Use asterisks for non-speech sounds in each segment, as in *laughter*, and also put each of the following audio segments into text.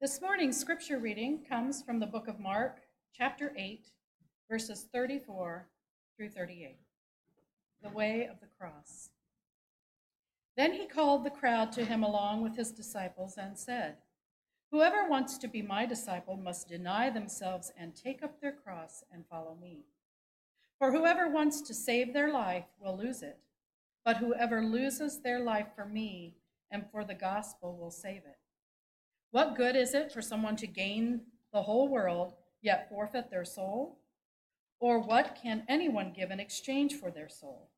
This morning's scripture reading comes from the book of Mark, chapter 8, verses 34 through 38. The way of the cross. Then he called the crowd to him along with his disciples and said, Whoever wants to be my disciple must deny themselves and take up their cross and follow me. For whoever wants to save their life will lose it, but whoever loses their life for me and for the gospel will save it. What good is it for someone to gain the whole world yet forfeit their soul? Or what can anyone give in exchange for their soul?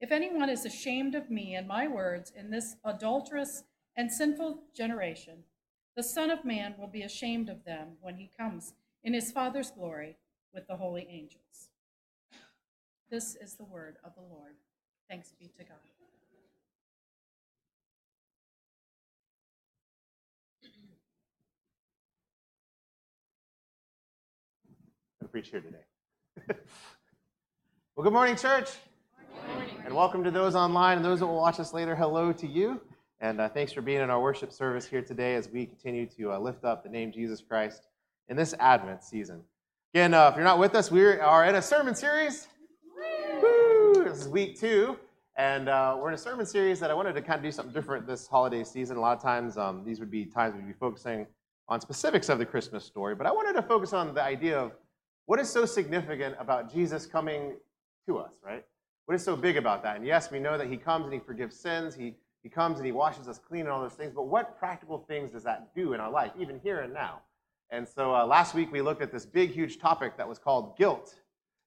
If anyone is ashamed of me and my words in this adulterous and sinful generation, the Son of Man will be ashamed of them when he comes in his Father's glory with the holy angels. This is the word of the Lord. Thanks be to God. Preach here today. *laughs* well, good morning, church. And welcome to those online and those that will watch us later. Hello to you. And uh, thanks for being in our worship service here today as we continue to uh, lift up the name Jesus Christ in this Advent season. Again, uh, if you're not with us, we are in a sermon series. Woo! This is week two. And uh, we're in a sermon series that I wanted to kind of do something different this holiday season. A lot of times, um, these would be times we'd be focusing on specifics of the Christmas story. But I wanted to focus on the idea of what is so significant about Jesus coming to us, right? What is so big about that? And yes, we know that he comes and he forgives sins, he, he comes and he washes us clean and all those things, but what practical things does that do in our life, even here and now? And so uh, last week we looked at this big, huge topic that was called guilt.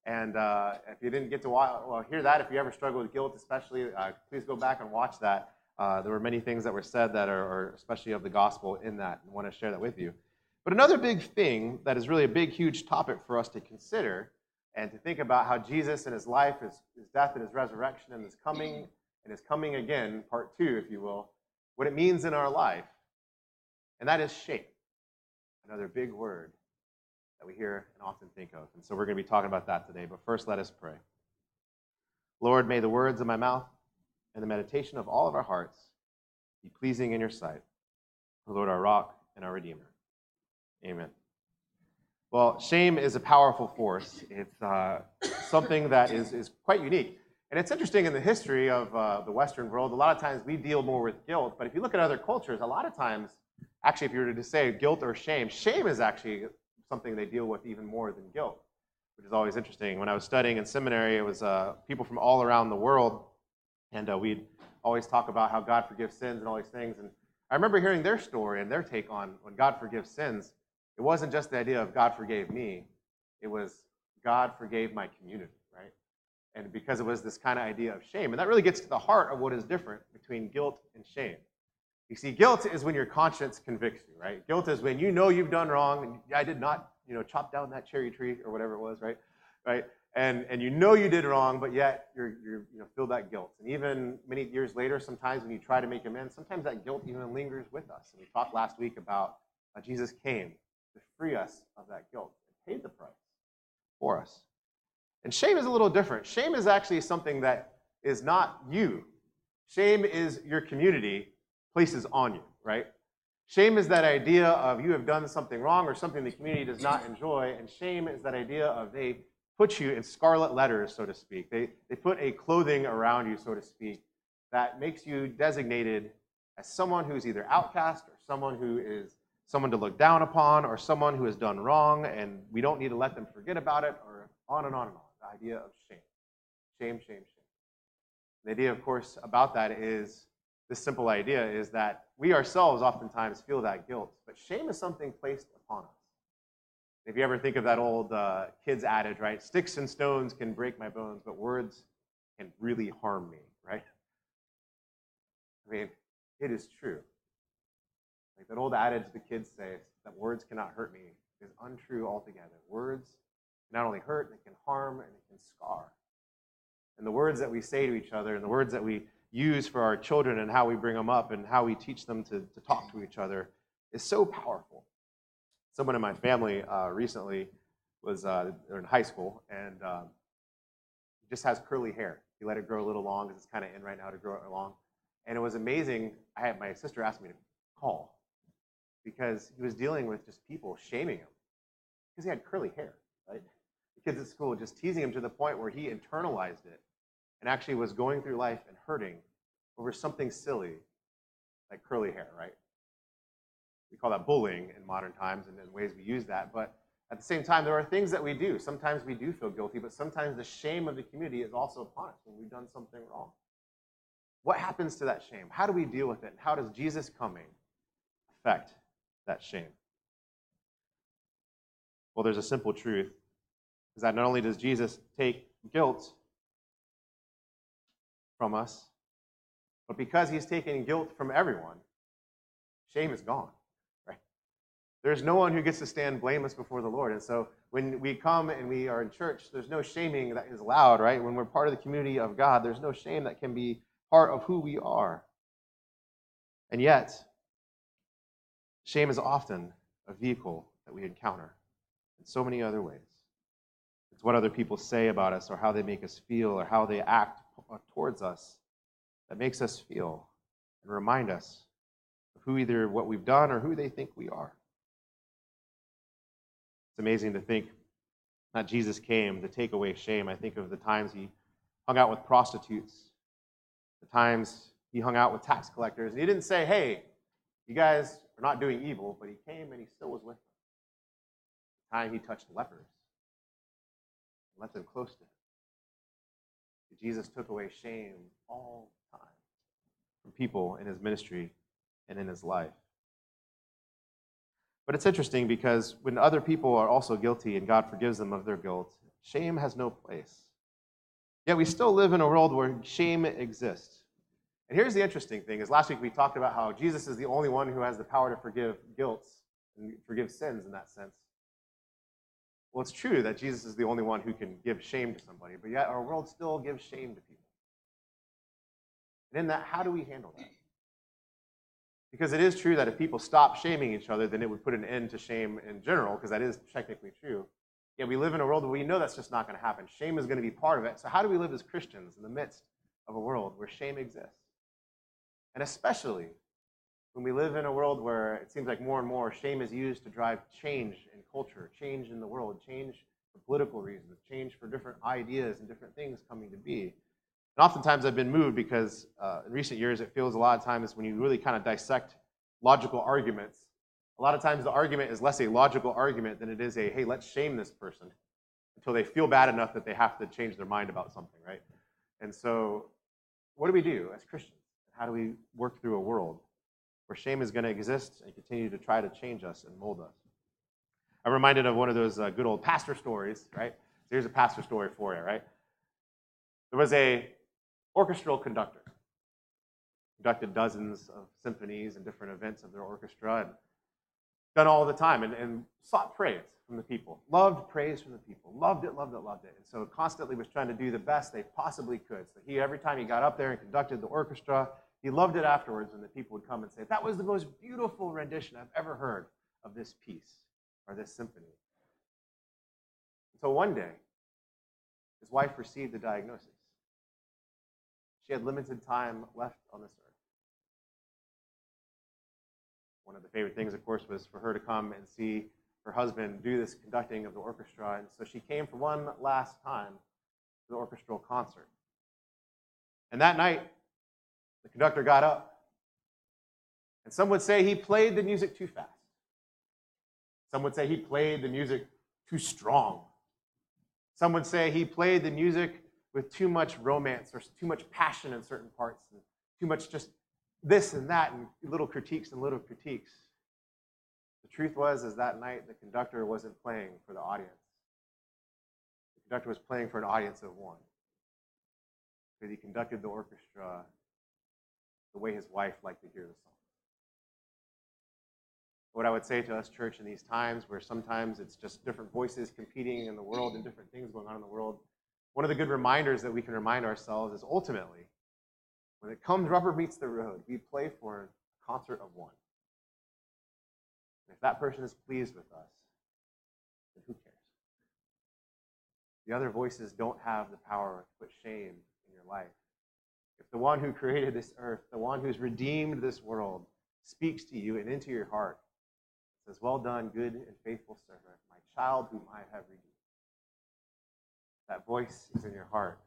And uh, if you didn't get to watch, well, hear that, if you ever struggle with guilt, especially, uh, please go back and watch that. Uh, there were many things that were said that are, are especially of the gospel in that, and want to share that with you. But another big thing that is really a big, huge topic for us to consider and to think about how Jesus and his life, his, his death and his resurrection and his coming and his coming again, part two, if you will, what it means in our life. And that is shape. Another big word that we hear and often think of. And so we're going to be talking about that today. But first, let us pray. Lord, may the words of my mouth and the meditation of all of our hearts be pleasing in your sight. O Lord, our rock and our redeemer. Amen. Well, shame is a powerful force. It's uh, something that is, is quite unique. And it's interesting in the history of uh, the Western world, a lot of times we deal more with guilt, but if you look at other cultures, a lot of times, actually, if you were to say guilt or shame, shame is actually something they deal with even more than guilt, which is always interesting. When I was studying in seminary, it was uh, people from all around the world, and uh, we'd always talk about how God forgives sins and all these things. And I remember hearing their story and their take on when God forgives sins it wasn't just the idea of God forgave me, it was God forgave my community, right? And because it was this kind of idea of shame. And that really gets to the heart of what is different between guilt and shame. You see, guilt is when your conscience convicts you, right? Guilt is when you know you've done wrong, I did not, you know, chop down that cherry tree or whatever it was, right? Right? And, and you know you did wrong, but yet you're, you're, you know, feel that guilt. And even many years later, sometimes when you try to make amends, sometimes that guilt even lingers with us. And we talked last week about uh, Jesus came to free us of that guilt and paid the price for us. And shame is a little different. Shame is actually something that is not you. Shame is your community places on you, right? Shame is that idea of you have done something wrong or something the community does not enjoy. And shame is that idea of they put you in scarlet letters, so to speak. They, they put a clothing around you, so to speak, that makes you designated as someone who's either outcast or someone who is someone to look down upon or someone who has done wrong and we don't need to let them forget about it or on and on and on. The idea of shame. Shame, shame, shame. The idea, of course, about that is this simple idea is that we ourselves oftentimes feel that guilt, but shame is something placed upon us. If you ever think of that old uh, kids adage, right? Sticks and stones can break my bones, but words can really harm me, right? I mean, it is true. Like that old adage the kids say that words cannot hurt me is untrue altogether. Words not only hurt, they can harm and they can scar. And the words that we say to each other and the words that we use for our children and how we bring them up and how we teach them to, to talk to each other is so powerful. Someone in my family uh, recently was uh, in high school and um, just has curly hair. He let it grow a little long because it's kind of in right now to grow it long. And it was amazing. I had my sister asked me to call because he was dealing with just people shaming him because he had curly hair, right? The kids at school just teasing him to the point where he internalized it and actually was going through life and hurting over something silly like curly hair, right? We call that bullying in modern times and in ways we use that. But at the same time, there are things that we do. Sometimes we do feel guilty, but sometimes the shame of the community is also upon us when we've done something wrong. What happens to that shame? How do we deal with it? And how does Jesus coming affect that shame? Well, there's a simple truth is that not only does Jesus take guilt from us, but because he's taken guilt from everyone, shame is gone. Right? There's no one who gets to stand blameless before the Lord. And so when we come and we are in church, there's no shaming that is allowed, right? When we're part of the community of God, there's no shame that can be part of who we are. And yet, shame is often a vehicle that we encounter in so many other ways. It's what other people say about us, or how they make us feel, or how they act uh, towards us that makes us feel and remind us of who either what we've done or who they think we are. It's amazing to think that Jesus came to take away shame. I think of the times he hung out with prostitutes, the times he hung out with tax collectors, and he didn't say, hey, you guys are not doing evil, but he came and he still was with them. The time he touched lepers and let them close to him. Jesus took away shame all the time from people in his ministry and in his life. But it's interesting because when other people are also guilty and God forgives them of their guilt, shame has no place. Yet we still live in a world where shame exists. And here's the interesting thing is last week we talked about how Jesus is the only one who has the power to forgive guilt and forgive sins in that sense. Well, it's true that Jesus is the only one who can give shame to somebody, but yet our world still gives shame to people. And in that, how do we handle that? Because it is true that if people stop shaming each other, then it would put an end to shame in general, because that is technically true. Yet we live in a world where we know that's just not going to happen. Shame is going to be part of it. So, how do we live as Christians in the midst of a world where shame exists? And especially when we live in a world where it seems like more and more shame is used to drive change in culture, change in the world, change for political reasons, change for different ideas and different things coming to be. And oftentimes I've been moved because uh, in recent years it feels a lot of times when you really kind of dissect logical arguments, a lot of times the argument is less a logical argument than it is a, hey, let's shame this person until they feel bad enough that they have to change their mind about something, right? And so what do we do as Christians? How do we work through a world where shame is going to exist and continue to try to change us and mold us. I'm reminded of one of those uh, good old pastor stories, right? So here's a pastor story for you, right? There was a orchestral conductor, conducted dozens of symphonies and different events of their orchestra, and done all the time, and, and sought praise from the people, loved praise from the people, loved it, loved it, loved it, and so constantly was trying to do the best they possibly could. So he, every time he got up there and conducted the orchestra, he loved it afterwards when the people would come and say, That was the most beautiful rendition I've ever heard of this piece or this symphony. So one day, his wife received a diagnosis. She had limited time left on this earth. One of the favorite things, of course, was for her to come and see her husband do this conducting of the orchestra. And so she came for one last time to the orchestral concert. And that night, the conductor got up. And some would say he played the music too fast. Some would say he played the music too strong. Some would say he played the music with too much romance or too much passion in certain parts, and too much just this and that, and little critiques and little critiques. The truth was, is that night the conductor wasn't playing for the audience. The conductor was playing for an audience of one. Because he conducted the orchestra the way his wife liked to hear the song. What I would say to us, church, in these times where sometimes it's just different voices competing in the world and different things going on in the world, one of the good reminders that we can remind ourselves is ultimately, when it comes rubber meets the road, we play for a concert of one. And if that person is pleased with us, then who cares? The other voices don't have the power to put shame in your life. If the one who created this earth, the one who's redeemed this world, speaks to you and into your heart says, Well done, good and faithful servant, my child whom I have redeemed. That voice is in your heart.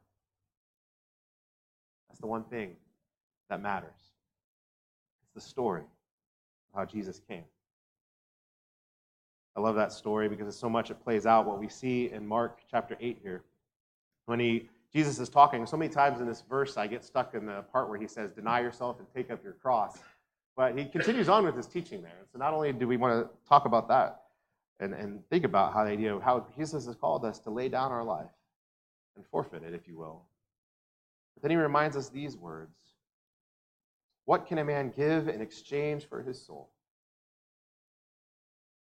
That's the one thing that matters. It's the story of how Jesus came. I love that story because it's so much it plays out what we see in Mark chapter 8 here. When he Jesus is talking, so many times in this verse I get stuck in the part where he says, Deny yourself and take up your cross. But he continues on with his teaching there. So not only do we want to talk about that and, and think about how the idea of how Jesus has called us to lay down our life and forfeit it, if you will. But then he reminds us these words What can a man give in exchange for his soul?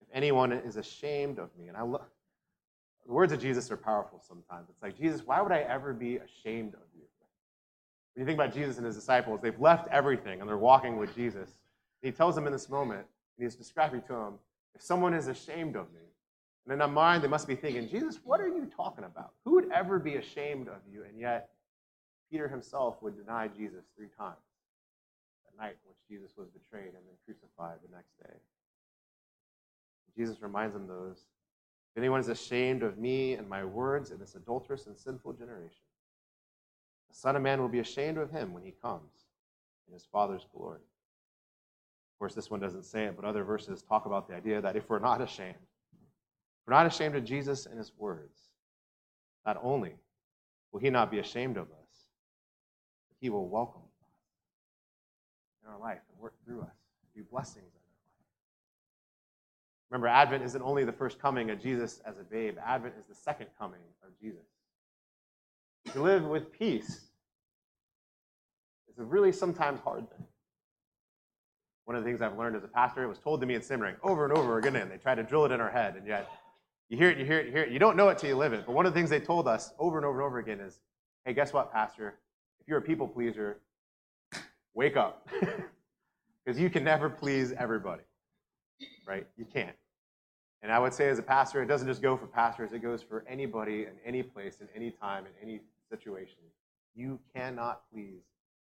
If anyone is ashamed of me, and I love the words of Jesus are powerful sometimes. It's like, Jesus, why would I ever be ashamed of you? When you think about Jesus and his disciples, they've left everything and they're walking with Jesus. And he tells them in this moment, and he's describing to them, if someone is ashamed of me, and in their mind they must be thinking, Jesus, what are you talking about? Who would ever be ashamed of you? And yet, Peter himself would deny Jesus three times that night in which Jesus was betrayed and then crucified the next day. Jesus reminds them those if anyone is ashamed of me and my words in this adulterous and sinful generation, the Son of Man will be ashamed of him when he comes in his Father's glory. Of course, this one doesn't say it, but other verses talk about the idea that if we're not ashamed, if we're not ashamed of Jesus and his words, not only will he not be ashamed of us, but he will welcome us in our life and work through us, and do blessings Remember, Advent isn't only the first coming of Jesus as a babe, Advent is the second coming of Jesus. To live with peace is a really sometimes hard thing. One of the things I've learned as a pastor, it was told to me in seminary over and over again, and they try to drill it in our head, and yet you hear it, you hear it, you hear it. You don't know it till you live it. But one of the things they told us over and over and over again is, hey, guess what, pastor? If you're a people pleaser, wake up. *laughs* Because you can never please everybody right? You can't. And I would say, as a pastor, it doesn't just go for pastors, it goes for anybody in any place, in any time, in any situation. You cannot please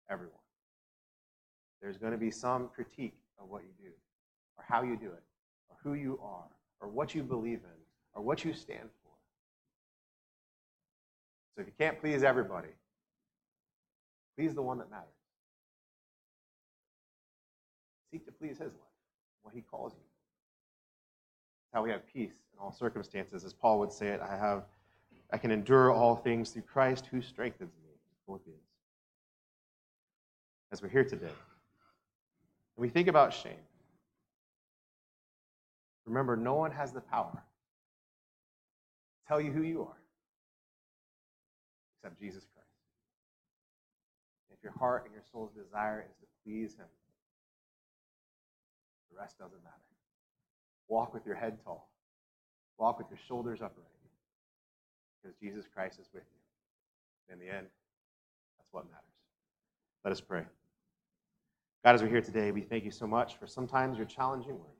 everyone. There's going to be some critique of what you do, or how you do it, or who you are, or what you believe in, or what you stand for. So if you can't please everybody, please the one that matters. Seek to please his life, what he calls you how we have peace in all circumstances. As Paul would say it, I have I can endure all things through Christ who strengthens me. Philippians. As we're here today. And we think about shame. Remember, no one has the power to tell you who you are except Jesus Christ. If your heart and your soul's desire is to please Him, the rest doesn't matter. Walk with your head tall. Walk with your shoulders upright. Because Jesus Christ is with you. And In the end, that's what matters. Let us pray. God, as we're here today, we thank you so much for sometimes your challenging word.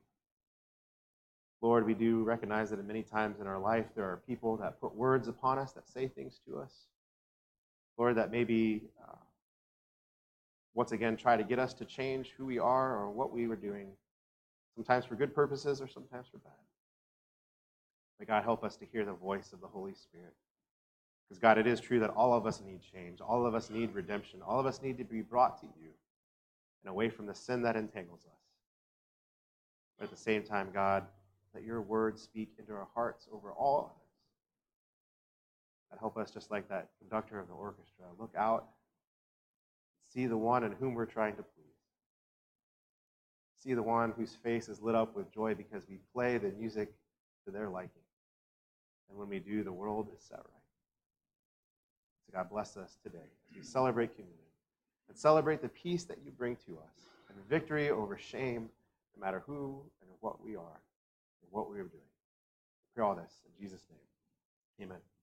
Lord, we do recognize that many times in our life there are people that put words upon us, that say things to us. Lord, that maybe uh, once again try to get us to change who we are or what we were doing sometimes for good purposes or sometimes for bad. May God help us to hear the voice of the Holy Spirit. Because, God, it is true that all of us need change. All of us need redemption. All of us need to be brought to you and away from the sin that entangles us. But at the same time, God, let your words speak into our hearts over all others. God, help us, just like that conductor of the orchestra, look out, see the one in whom we're trying to please see the one whose face is lit up with joy because we play the music to their liking. And when we do, the world is set right. So God bless us today as we celebrate communion and celebrate the peace that you bring to us and victory over shame, no matter who and what we are and what we are doing. We pray all this in Jesus' name. Amen.